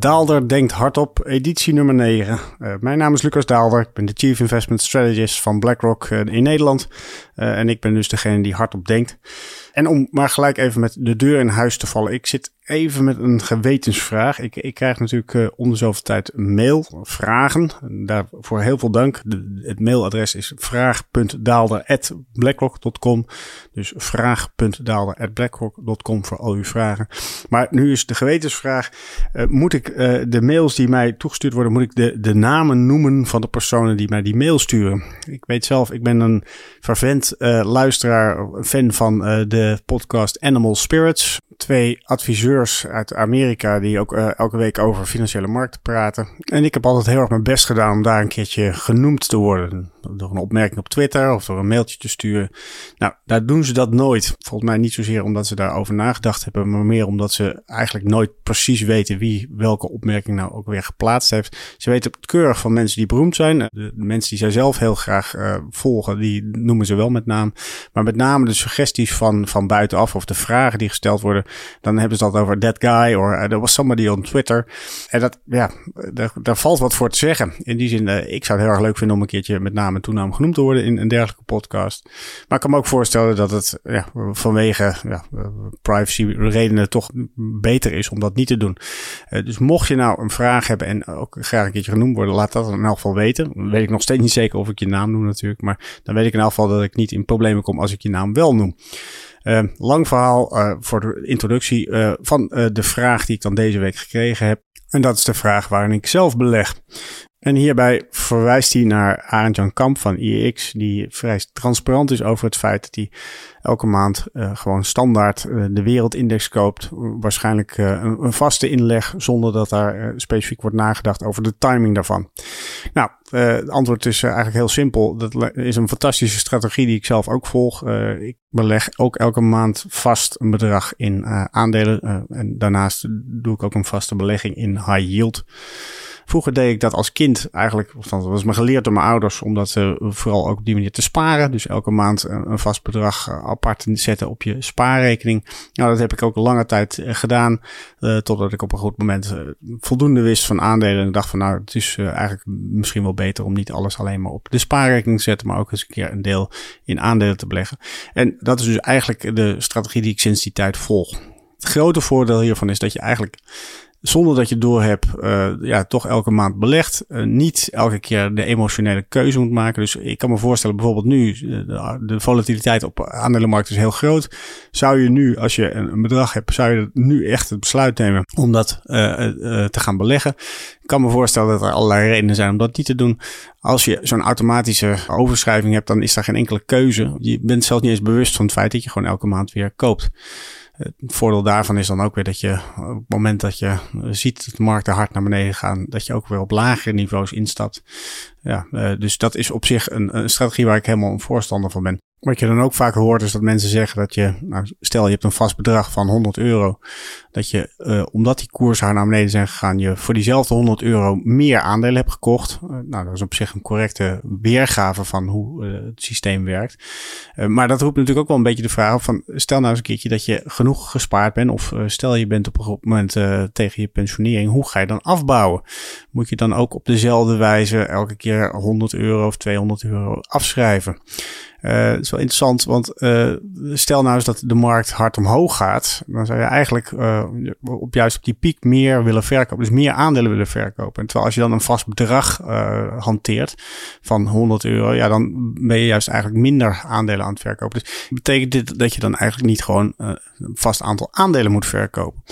Daalder denkt hardop, editie nummer 9. Uh, mijn naam is Lucas Daalder, ik ben de Chief Investment Strategist van BlackRock uh, in Nederland. Uh, en ik ben dus degene die hardop denkt. En om maar gelijk even met de deur in huis te vallen. Ik zit even met een gewetensvraag. Ik, ik krijg natuurlijk uh, om zoveel tijd mail, vragen. Daarvoor heel veel dank. Het mailadres is vraag.daalder.blackrock.com. Dus vraag.daalder.blackrock.com voor al uw vragen. Maar nu is de gewetensvraag. Uh, moet ik uh, de mails die mij toegestuurd worden, moet ik de, de namen noemen van de personen die mij die mail sturen? Ik weet zelf, ik ben een vervent luisteraar, fan van de podcast Animal Spirits. Twee adviseurs uit Amerika die ook uh, elke week over financiële markten praten. En ik heb altijd heel erg mijn best gedaan om daar een keertje genoemd te worden. Door een opmerking op Twitter of door een mailtje te sturen. Nou, daar doen ze dat nooit. Volgens mij niet zozeer omdat ze daarover nagedacht hebben, maar meer omdat ze eigenlijk nooit precies weten wie welke opmerking nou ook weer geplaatst heeft. Ze weten het keurig van mensen die beroemd zijn. De mensen die zij zelf heel graag uh, volgen, die noemen ze wel met naam. Maar met name de suggesties van, van buitenaf of de vragen die gesteld worden, dan hebben ze dat over that guy or uh, there was somebody on Twitter. En dat, ja, daar, valt wat voor te zeggen. In die zin, uh, ik zou het heel erg leuk vinden om een keertje met naam en toenaam genoemd te worden in een dergelijke podcast. Maar ik kan me ook voorstellen dat het ja, vanwege ja, privacy redenen toch beter is om dat niet te doen. Uh, dus mocht je nou een vraag hebben en ook graag een keertje genoemd worden, laat dat in elk geval weten. Weet ik nog steeds niet zeker of ik je naam noem natuurlijk, maar dan weet ik in elk geval dat ik niet in problemen kom als ik je naam wel noem. Uh, lang verhaal uh, voor de introductie uh, van de vraag die ik dan deze week gekregen heb. En dat is de vraag waarin ik zelf beleg. En hierbij verwijst hij naar Arend Jan Kamp van IEX, die vrij transparant is over het feit dat hij elke maand uh, gewoon standaard uh, de wereldindex koopt. Waarschijnlijk uh, een, een, vaste inleg zonder dat daar specifiek wordt nagedacht over de timing daarvan. Nou, het antwoord is eigenlijk heel simpel. Dat is een fantastische strategie die ik zelf ook volg. ik beleg ook elke maand vast een bedrag in aandelen. en daarnaast doe ik ook een vaste belegging in high yield. Vroeger deed ik dat als kind eigenlijk, of dat was me geleerd door mijn ouders, omdat ze vooral ook op die manier te sparen. Dus elke maand een vast bedrag apart zetten op je spaarrekening. Nou, dat heb ik ook lange tijd gedaan, uh, totdat ik op een goed moment voldoende wist van aandelen. En dacht van nou, het is eigenlijk misschien wel beter om niet alles alleen maar op de spaarrekening te zetten, maar ook eens een keer een deel in aandelen te beleggen. En dat is dus eigenlijk de strategie die ik sinds die tijd volg. Het grote voordeel hiervan is dat je eigenlijk zonder dat je door hebt, uh, ja, toch elke maand belegt. Uh, niet elke keer de emotionele keuze moet maken. Dus ik kan me voorstellen, bijvoorbeeld nu, de, de volatiliteit op aandelenmarkt is heel groot. Zou je nu, als je een, bedrag hebt, zou je nu echt het besluit nemen om dat te gaan beleggen? Ik kan me voorstellen dat er allerlei redenen zijn om dat niet te doen. Als je zo'n automatische overschrijving hebt, dan is daar geen enkele keuze. Je bent zelfs niet eens bewust van het feit dat je gewoon elke maand weer koopt. Het voordeel daarvan is dan ook weer dat je op het moment dat je ziet dat de markten hard naar beneden gaan, dat je ook weer op lagere niveaus instapt. Ja, uh, dus dat is op zich een, een strategie waar ik helemaal een voorstander van ben. Wat je dan ook vaak hoort is dat mensen zeggen dat je, nou, stel je hebt een vast bedrag van 100 euro, dat je, uh, omdat die koers haar naar beneden zijn gegaan, je voor diezelfde 100 euro meer aandelen hebt gekocht. Uh, nou, dat is op zich een correcte weergave van hoe uh, het systeem werkt. maar dat roept natuurlijk ook wel een beetje de vraag op van, stel nou eens een keertje dat je genoeg gespaard bent, of stel je bent op een goed moment tegen je pensionering, hoe ga je dan afbouwen? Moet je dan ook op dezelfde wijze elke keer 100 euro of 200 euro afschrijven? Uh, dat is wel interessant, want uh, stel nou eens dat de markt hard omhoog gaat, dan zou je eigenlijk uh, op juist op die piek meer willen verkopen, dus meer aandelen willen verkopen. En terwijl als je dan een vast bedrag hanteert van 100 euro, ja, dan ben je juist eigenlijk minder aandelen aan het verkopen. Dus betekent dit dat je dan eigenlijk niet gewoon een vast aantal aandelen moet verkopen?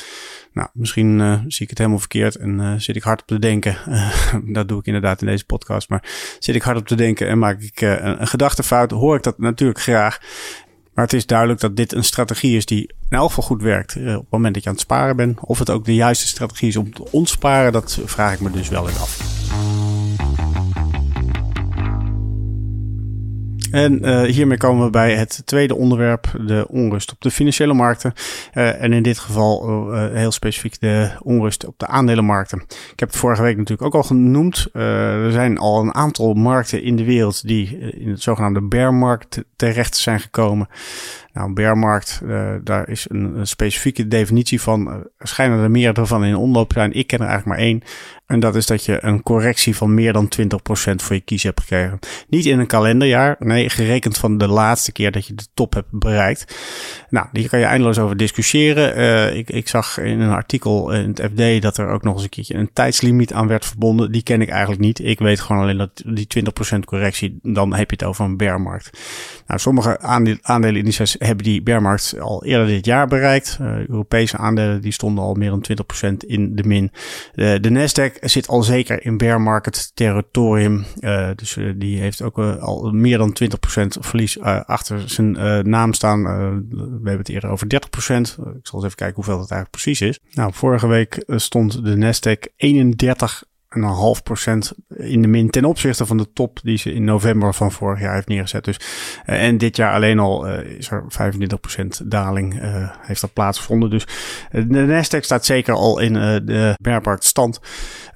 Nou, misschien uh, zie ik het helemaal verkeerd en uh, zit ik hard op te denken. Uh, dat doe ik inderdaad in deze podcast. Maar zit ik hard op te denken en maak ik een, een gedachtefout, hoor ik dat natuurlijk graag. Maar het is duidelijk dat dit een strategie is die in elk geval goed werkt op het moment dat je aan het sparen bent. Of het ook de juiste strategie is om te ontsparen, dat vraag ik me dus wel eens af. En uh, hiermee komen we bij het tweede onderwerp, de onrust op de financiële markten. Uh, en in dit geval uh, heel specifiek de onrust op de aandelenmarkten. Ik heb het vorige week natuurlijk ook al genoemd. er zijn al een aantal markten in de wereld die in het zogenaamde bear market terecht zijn gekomen. Nou, een bearmarkt, uh, daar is een, specifieke definitie van. Uh, schijnen er meerdere van in omloop zijn. Ik ken er eigenlijk maar één. En dat is dat je een correctie van meer dan 20% voor je kies hebt gekregen. Niet in een kalenderjaar, nee, gerekend van de laatste keer dat je de top hebt bereikt. Nou, die kan je eindeloos over discussiëren. Uh, ik, ik zag in een artikel in het FD dat er ook nog eens een keertje een tijdslimiet aan werd verbonden. Die ken ik eigenlijk niet. Ik weet gewoon alleen dat die 20% correctie, dan heb je het over een bearmarkt. Nou, sommige aandelenindices hebben die bearmarkt al eerder dit jaar bereikt. Uh, Europese aandelen die stonden al meer dan 20% in de min. De, Nasdaq zit al zeker in bear market territorium. Uh, dus uh, die heeft ook al meer dan 20% verlies achter zijn naam staan. we hebben het eerder over 30%. Ik zal eens even kijken hoeveel dat eigenlijk precies is. Nou, vorige week stond de Nasdaq 31 een half procent in de min ten opzichte van de top die ze in november van vorig jaar heeft neergezet. Dus, uh, en dit jaar alleen al uh, is er 25% daling uh, heeft dat plaatsgevonden. Dus de Nasdaq staat zeker al in de stand.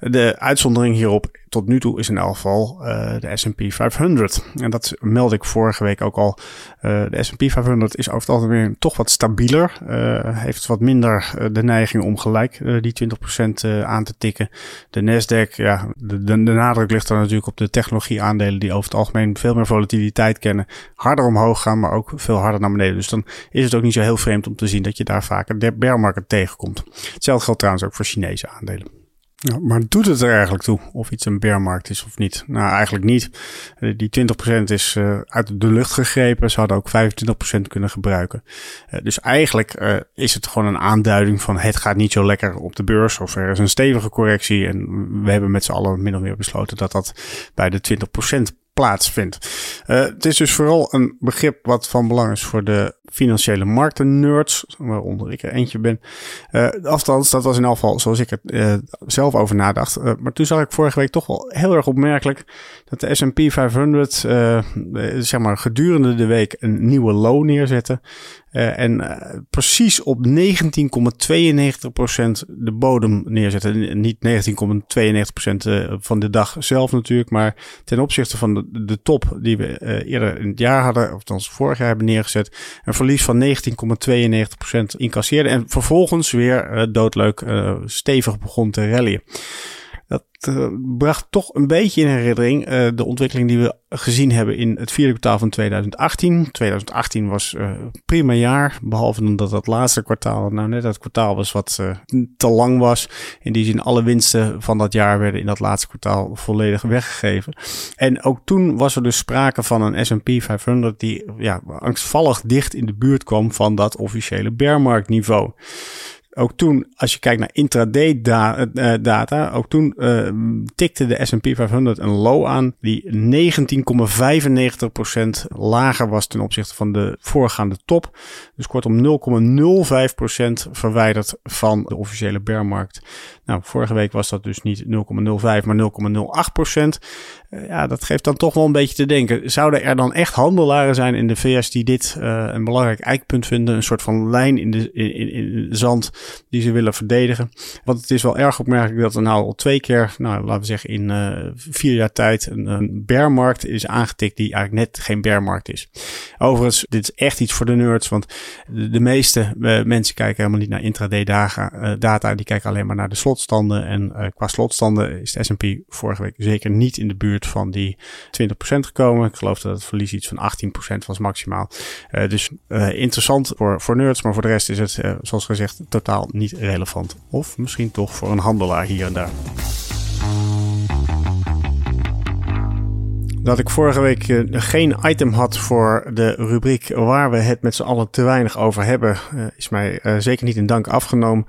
De uitzondering hierop tot nu toe is in elk geval uh, de S&P 500. En dat meldde ik vorige week ook al. Uh, de S&P 500 is over het algemeen toch wat stabieler. Uh, heeft wat minder de neiging om gelijk die 20% aan te tikken. De Nasdaq, ja, de, de, nadruk ligt er natuurlijk op de technologieaandelen die over het algemeen veel meer volatiliteit kennen. Harder omhoog gaan, maar ook veel harder naar beneden. Dus dan is het ook niet zo heel vreemd om te zien dat je daar vaker de bear market tegenkomt. Hetzelfde geldt trouwens ook voor Chinese aandelen. Maar doet het er eigenlijk toe of iets een bearmarkt is of niet? Nou, eigenlijk niet. Eh, die 20% is uh, uit de lucht gegrepen. Ze hadden ook 25% kunnen gebruiken. Uh, dus eigenlijk is het gewoon een aanduiding van het gaat niet zo lekker op de beurs. Of er is een stevige correctie. En we hebben met z'n allen min of meer besloten dat dat bij de 20% plaatsvindt. Het is dus vooral een begrip wat van belang is voor de financiële markten nerds, waaronder ik er eentje ben. Uh, afstand, dat was in elk geval zoals ik het uh, zelf over nadacht. Uh, maar toen zag ik vorige week toch wel heel erg opmerkelijk dat de S&P 500 zeg maar gedurende de week een nieuwe low neerzette. En precies op 19,92% de bodem neerzetten. Niet 19,92% uh, van de dag zelf natuurlijk, maar ten opzichte van de, top die we eerder in het jaar hadden, of althans vorig jaar hebben neergezet, een verlies van 19,92% incasseerde. En vervolgens weer doodleuk stevig begon te rallyen dat uh, bracht toch een beetje in herinnering uh, de ontwikkeling die we gezien hebben in het vierde kwartaal van 2018. 2018 was uh, prima jaar, behalve dat dat laatste kwartaal, nou net dat kwartaal was wat te lang was. In die zin alle winsten van dat jaar werden in dat laatste kwartaal volledig weggegeven. En ook toen was er dus sprake van een S&P 500 die ja, angstvallig dicht in de buurt kwam van dat officiële bearmarktniveau ook toen, als je kijkt naar intraday da uh, data, ook toen uh, tikte de S&P 500 een low aan die 19,95% lager was ten opzichte van de voorgaande top. Dus kortom 0,05% verwijderd van de officiële bearmarkt. Nou, vorige week was dat dus niet 0,05, maar 0,08%. Uh, ja, dat geeft dan toch wel een beetje te denken. Zouden er dan echt handelaren zijn in de VS die dit een belangrijk eikpunt vinden? Een soort van lijn in de, in zand die ze willen verdedigen. Want het is wel erg opmerkelijk dat er nou al twee keer, nou laten we zeggen in uh, vier jaar tijd, een, een bearmarkt is aangetikt die eigenlijk net geen bearmarkt is. Overigens, dit is echt iets voor de nerds, want de, meeste uh, mensen kijken helemaal niet naar intraday data, uh, data, die kijken alleen maar naar de slotstanden. En qua slotstanden is de S&P vorige week zeker niet in de buurt van die 20% gekomen. Ik geloof dat het verlies iets van 18% was maximaal. dus interessant voor, voor nerds, maar voor de rest is het, zoals gezegd, totaal niet relevant. Of misschien toch voor een handelaar hier en daar. Dat ik vorige week uh, geen item had voor de rubriek waar we het met z'n allen te weinig over hebben, uh, is mij uh, zeker niet in dank afgenomen.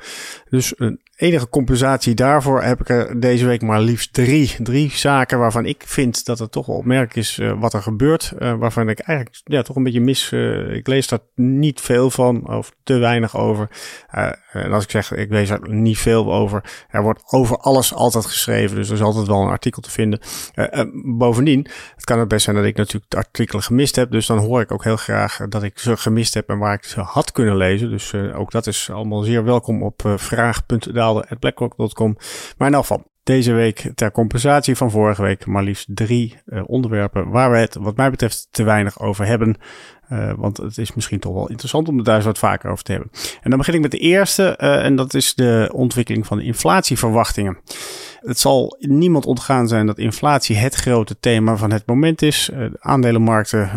Dus enige compensatie daarvoor heb ik er deze week maar liefst drie. Drie zaken waarvan ik vind dat het toch wel opmerkelijk is uh, wat er gebeurt. Uh, waarvan ik eigenlijk ja, toch een beetje mis. Uh, ik lees daar niet veel van of te weinig over. en als ik zeg, ik lees er niet veel over. Er wordt over alles altijd geschreven. Dus er is altijd wel een artikel te vinden. bovendien, het kan het best zijn dat ik natuurlijk de artikelen gemist heb. Dus dan hoor ik ook heel graag dat ik ze gemist heb en waar ik ze had kunnen lezen. Dus ook dat is allemaal zeer welkom op vraag.nl blackrock.com. Maar in geval, deze week ter compensatie van vorige week maar liefst drie uh, onderwerpen waar we het wat mij betreft te weinig over hebben. Uh, want het is misschien toch wel interessant om het daar eens wat vaker over te hebben. En dan begin ik met de eerste, uh, en dat is de ontwikkeling van de inflatieverwachtingen. Het zal niemand ontgaan zijn dat inflatie het grote thema van het moment is. De aandelenmarkten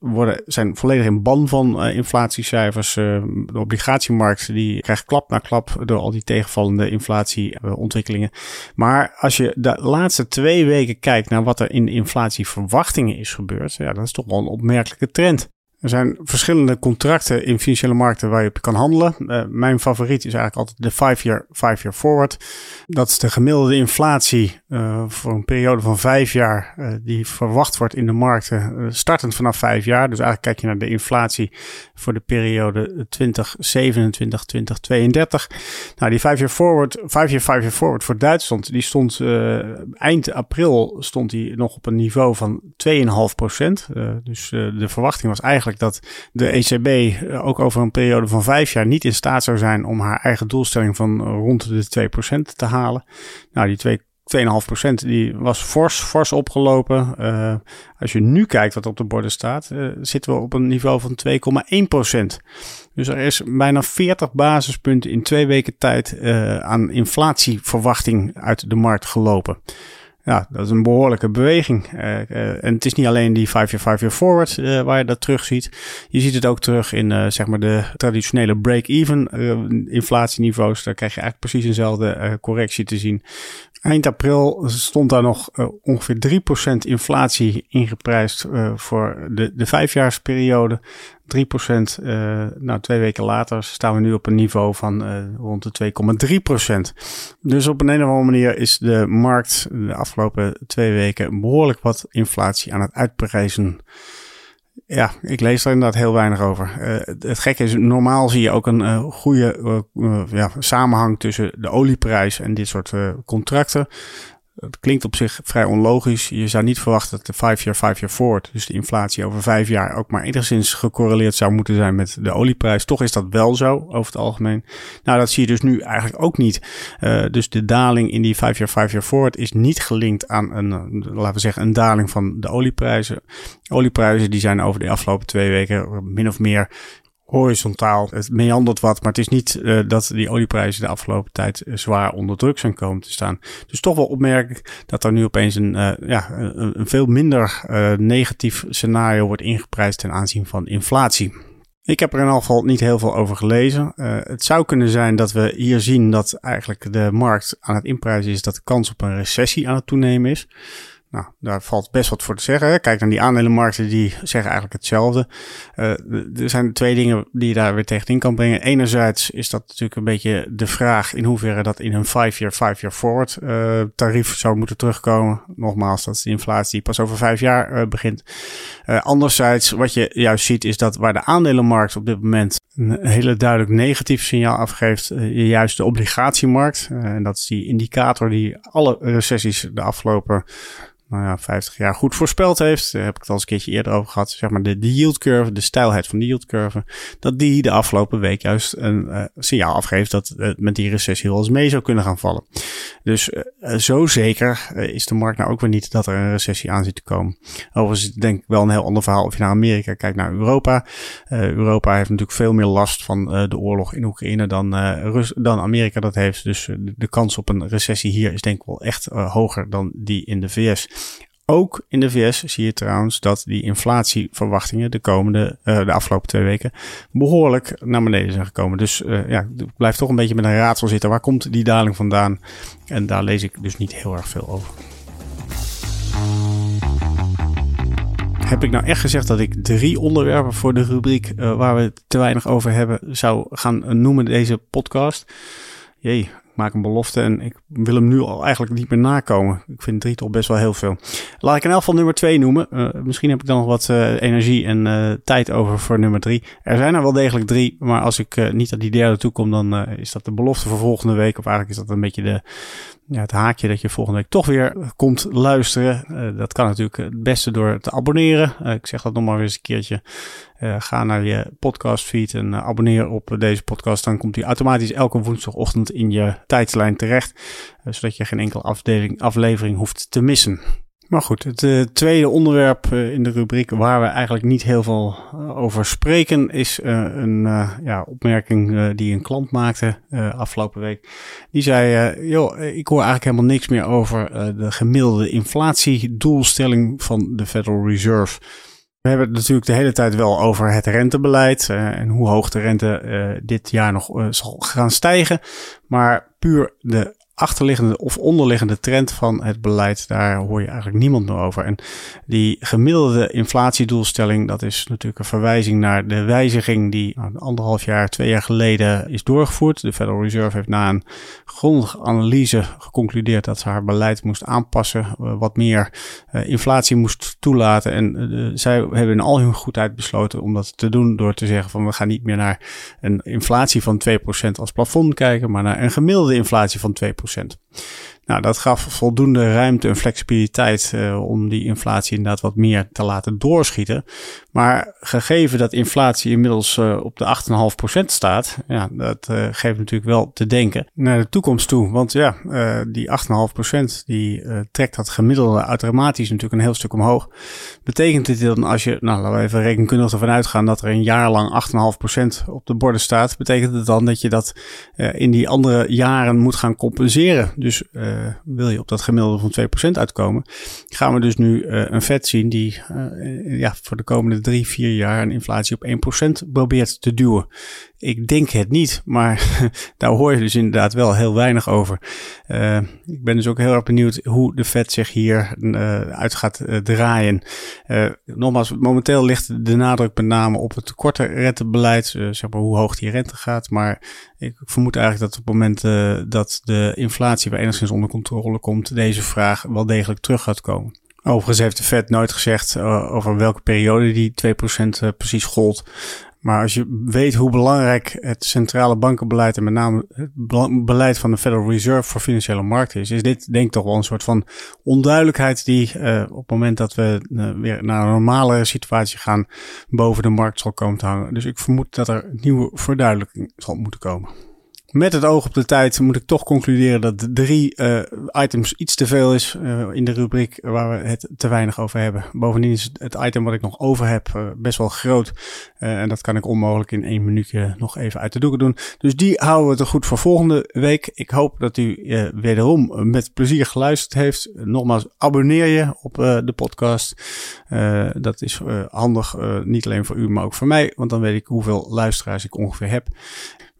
worden, zijn volledig in ban van inflatiecijfers. de obligatiemarkt die krijgt klap na klap door al die tegenvallende inflatieontwikkelingen. maar als je de laatste twee weken kijkt naar wat er in inflatieverwachtingen is gebeurd, ja, dat is toch wel een opmerkelijke trend. Er zijn verschillende contracten in financiële markten waar je op kan handelen. Uh, mijn favoriet is eigenlijk altijd de 5-year five year forward. Dat is de gemiddelde inflatie uh, voor een periode van vijf jaar uh, die verwacht wordt in de markten, startend vanaf vijf jaar. Dus eigenlijk kijk je naar de inflatie voor de periode 2027, 2032. Nou, die 5-year forward, 5-year, 5-year forward voor Duitsland, die stond eind april stond die nog op een niveau van 2,5 procent. dus de verwachting was eigenlijk dat de ECB eh, ook over een periode van vijf jaar niet in staat zou zijn om haar eigen doelstelling van rond de 2% te halen. Nou, die 2 2,5% die was fors, fors opgelopen. Uh, als je nu kijkt wat op de borden staat, uh, zitten we op een niveau van 2,1%. Dus er is bijna 40 basispunten in twee weken tijd aan inflatieverwachting uit de markt gelopen. Ja, dat is een behoorlijke beweging. Uh, en het is niet alleen die 5-year, 5-year forward uh, waar je dat terug ziet. Je ziet het ook terug in zeg maar de traditionele break-even inflatieniveaus. Daar krijg je eigenlijk precies eenzelfde correctie te zien. Eind april stond daar nog ongeveer 3% inflatie ingeprijsd voor de, de vijfjaarsperiode. 3 procent. Uh, nou, twee weken later staan we nu op een niveau van rond de 2,3 procent. Dus op een, een of andere manier is de markt de afgelopen twee weken behoorlijk wat inflatie aan het uitprijzen. Ja, ik lees er inderdaad heel weinig over. Uh, het gekke is, normaal zie je ook een uh, goede uh, ja, samenhang tussen de olieprijs en dit soort contracten. Het klinkt op zich vrij onlogisch. Je zou niet verwachten dat de 5-year, 5-year forward, dus de inflatie over vijf jaar, ook maar enigszins gecorreleerd zou moeten zijn met de olieprijs. Toch is dat wel zo over het algemeen. Nou, dat zie je dus nu eigenlijk ook niet. Uh, dus de daling in die 5-year, 5-year forward is niet gelinkt aan een, laten we zeggen, een daling van de olieprijzen. Olieprijzen die zijn over de afgelopen twee weken min of meer horizontaal. Het meandert wat, maar het is niet uh, dat die olieprijzen de afgelopen tijd uh, zwaar onder druk zijn komen te staan. Dus toch wel opmerkelijk dat er nu opeens een, uh, ja, een, veel minder negatief scenario wordt ingeprijsd ten aanzien van inflatie. Ik heb er in ieder geval niet heel veel over gelezen. het zou kunnen zijn dat we hier zien dat eigenlijk de markt aan het inprijzen is dat de kans op een recessie aan het toenemen is. Nou, daar valt best wat voor te zeggen. Kijk naar die aandelenmarkten, die zeggen eigenlijk hetzelfde. Uh, er zijn twee dingen die je daar weer tegenin kan brengen. Enerzijds is dat natuurlijk een beetje de vraag in hoeverre dat in een 5-year, 5-year forward uh, tarief zou moeten terugkomen. Nogmaals, dat is de inflatie die pas over vijf jaar uh, begint. anderzijds, wat je juist ziet, is dat waar de aandelenmarkt op dit moment een hele duidelijk negatief signaal afgeeft, juist de obligatiemarkt. en dat is die indicator die alle recessies de afgelopen nou ja, 50 jaar goed voorspeld heeft. Daar heb ik het al eens een keertje eerder over gehad. Zeg maar de, de yield curve, de stijlheid van de yield curve. Dat die de afgelopen week juist een uh, signaal afgeeft dat uh, met die recessie wel eens mee zou kunnen gaan vallen. Dus uh, zo zeker is de markt nou ook weer niet dat er een recessie aan zit te komen. Overigens denk ik wel een heel ander verhaal of je naar Amerika kijkt, naar Europa. Europa heeft natuurlijk veel meer last van de oorlog in Oekraïne dan, Rus dan Amerika dat heeft. Dus de kans op een recessie hier is denk ik wel echt hoger dan die in de VS. Ook in de VS zie je trouwens dat die inflatieverwachtingen de komende, uh, de afgelopen twee weken behoorlijk naar beneden zijn gekomen. Dus uh, ja, ik blijf toch een beetje met een raadsel zitten. Waar komt die daling vandaan? En daar lees ik dus niet heel erg veel over. Heb ik nou echt gezegd dat ik drie onderwerpen voor de rubriek uh, waar we te weinig over hebben zou gaan noemen deze podcast? Jee, maak een belofte en ik wil hem nu al eigenlijk niet meer nakomen. Ik vind drie toch best wel heel veel. Laat ik in elk geval nummer twee noemen. Uh, misschien heb ik dan nog wat uh, energie en uh, tijd over voor nummer drie. Er zijn er wel degelijk drie, maar als ik niet aan die derde toe kom, dan is dat de belofte voor volgende week. Of eigenlijk is dat een beetje de, ja, het haakje dat je volgende week toch weer komt luisteren. Uh, dat kan natuurlijk het beste door te abonneren. Uh, ik zeg dat nog maar eens een keertje. Uh, ga naar je podcast feed en abonneer op deze podcast. Dan komt die automatisch elke woensdagochtend in je tijdslijn terecht. zodat je geen enkele afdeling, aflevering hoeft te missen. Maar goed, het uh, tweede onderwerp uh, in de rubriek waar we eigenlijk niet heel veel uh, over spreken, is een ja, opmerking die een klant maakte afgelopen week. Die zei, joh, ik hoor eigenlijk helemaal niks meer over de gemiddelde inflatiedoelstelling van de Federal Reserve. We hebben het natuurlijk de hele tijd wel over het rentebeleid en hoe hoog de rente dit jaar nog zal gaan stijgen. Maar puur de achterliggende of onderliggende trend van het beleid, daar hoor je eigenlijk niemand meer over. En die gemiddelde inflatiedoelstelling, dat is natuurlijk een verwijzing naar de wijziging die nou, anderhalf jaar, twee jaar geleden is doorgevoerd. De Federal Reserve heeft na een grondige analyse geconcludeerd dat ze haar beleid moest aanpassen, eh, wat meer uh, inflatie moest toelaten. En uh, zij hebben in al hun goedheid besloten om dat te doen door te zeggen van we gaan niet meer naar een inflatie van 2% als plafond kijken, maar naar een gemiddelde inflatie van 2%. procent. Nou, dat gaf voldoende ruimte en flexibiliteit uh, om die inflatie inderdaad wat meer te laten doorschieten. Maar gegeven dat inflatie inmiddels uh, op de 8,5% staat, ja, dat uh, geeft natuurlijk wel te denken naar de toekomst toe. Want ja, die 8,5% die trekt dat gemiddelde automatisch natuurlijk een heel stuk omhoog. Betekent dit dan als je, nou laten we even rekenkundig ervan uitgaan dat er een jaar lang 8,5% op de borden staat, betekent het dan dat je dat in die andere jaren moet gaan compenseren? Dus wil je op dat gemiddelde van 2% uitkomen, gaan we dus nu uh, een vet zien die uh, ja, voor de komende drie, vier jaar een inflatie op 1% probeert te duwen. Ik denk het niet, maar daar hoor je dus inderdaad wel heel weinig over. Ik ben dus ook heel erg benieuwd hoe de Fed zich hier uit gaat uh, draaien. nogmaals, momenteel ligt de nadruk met name op het korte rentebeleid, zeg maar hoe hoog die rente gaat. Maar ik vermoed eigenlijk dat op het moment dat de inflatie weer enigszins onder controle komt, deze vraag wel degelijk terug gaat komen. Overigens heeft de Fed nooit gezegd uh, over welke periode die 2% uh, precies gold. Maar als je weet hoe belangrijk het centrale bankenbeleid en met name het beleid van de Federal Reserve voor financiële markten is, is dit denk ik toch wel een soort van onduidelijkheid die uh, op het moment dat we uh, weer naar een normale situatie gaan boven de markt zal komen te hangen. Dus ik vermoed dat er nieuwe verduidelijking zal moeten komen. Met het oog op de tijd moet ik toch concluderen dat drie uh, items iets te veel is uh, in de rubriek waar we het te weinig over hebben. Bovendien is het item wat ik nog over heb uh, best wel groot. en dat kan ik onmogelijk in één minuutje nog even uit de doeken doen. Dus die houden we te goed voor volgende week. Ik hoop dat u wederom met plezier geluisterd heeft. Nogmaals, abonneer je op de podcast. dat is handig, niet alleen voor u, maar ook voor mij. Want dan weet ik hoeveel luisteraars ik ongeveer heb.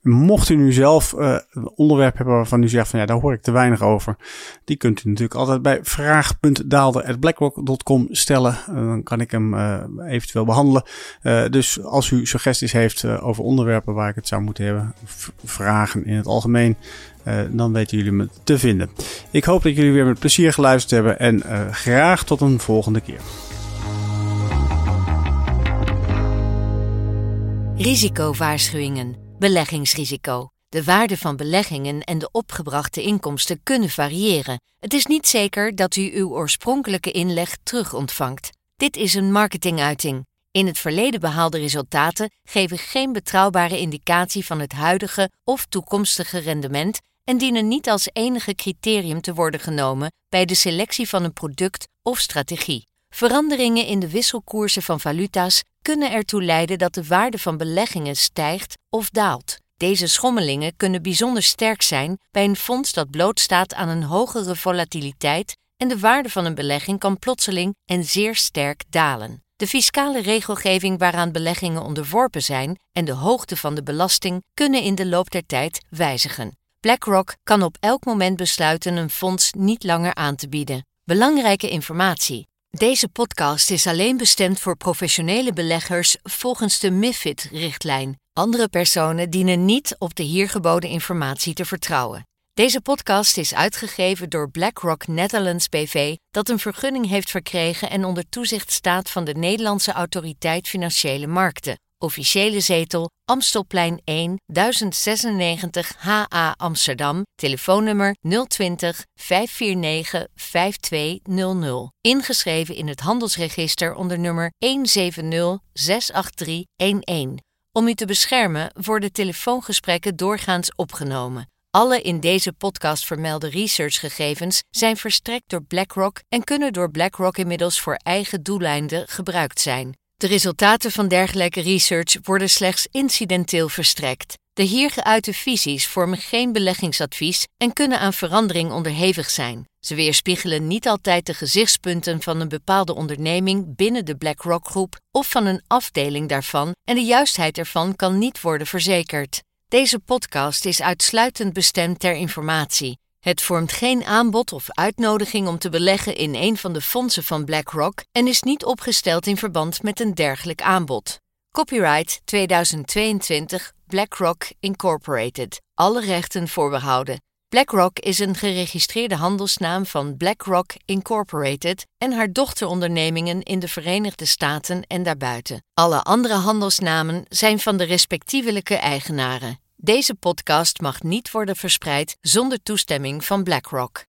Mocht u nu zelf een onderwerp hebben waarvan u zegt van ja, daar hoor ik te weinig over. Die kunt u natuurlijk altijd bij vraag.daalder.blackrock.com stellen. Uh, dan kan ik hem uh, eventueel behandelen. dus als u suggesties heeft over onderwerpen waar ik het zou moeten hebben, vragen in het algemeen, dan weten jullie me te vinden. Ik hoop dat jullie weer met plezier geluisterd hebben en graag tot een volgende keer. Risicowaarschuwingen. Beleggingsrisico. De waarde van beleggingen en de opgebrachte inkomsten kunnen variëren. Het is niet zeker dat u uw oorspronkelijke inleg terug ontvangt. Dit is een marketinguiting. In het verleden behaalde resultaten geven geen betrouwbare indicatie van het huidige of toekomstige rendement en dienen niet als enige criterium te worden genomen bij de selectie van een product of strategie. Veranderingen in de wisselkoersen van valuta's kunnen ertoe leiden dat de waarde van beleggingen stijgt of daalt. Deze schommelingen kunnen bijzonder sterk zijn bij een fonds dat blootstaat aan een hogere volatiliteit en de waarde van een belegging kan plotseling en zeer sterk dalen. De fiscale regelgeving waaraan beleggingen onderworpen zijn en de hoogte van de belasting kunnen in de loop der tijd wijzigen. BlackRock kan op elk moment besluiten een fonds niet langer aan te bieden. Belangrijke informatie. Deze podcast is alleen bestemd voor professionele beleggers volgens de MIFID-richtlijn. Andere personen dienen niet op de hier geboden informatie te vertrouwen. Deze podcast is uitgegeven door BlackRock Netherlands BV, dat een vergunning heeft verkregen en onder toezicht staat van de Nederlandse Autoriteit Financiële Markten. Officiële zetel Amstelplein 1 1096 HA Amsterdam. Telefoonnummer 020 549 5200. Ingeschreven in het handelsregister onder nummer 170 Om u te beschermen worden telefoongesprekken doorgaans opgenomen. Alle in deze podcast vermelde researchgegevens zijn verstrekt door BlackRock en kunnen door BlackRock inmiddels voor eigen doeleinden gebruikt zijn. De resultaten van dergelijke research worden slechts incidenteel verstrekt. De hier geuite visies vormen geen beleggingsadvies en kunnen aan verandering onderhevig zijn. Ze weerspiegelen niet altijd de gezichtspunten van een bepaalde onderneming binnen de BlackRock-groep of van een afdeling daarvan en de juistheid ervan kan niet worden verzekerd. Deze podcast is uitsluitend bestemd ter informatie. Het vormt geen aanbod of uitnodiging om te beleggen in een van de fondsen van BlackRock en is niet opgesteld in verband met een dergelijk aanbod. Copyright 2022 BlackRock Incorporated. Alle rechten voorbehouden. BlackRock is een geregistreerde handelsnaam van BlackRock Incorporated en haar dochterondernemingen in de Verenigde Staten en daarbuiten. Alle andere handelsnamen zijn van de respectievelijke eigenaren. Deze podcast mag niet worden verspreid zonder toestemming van BlackRock.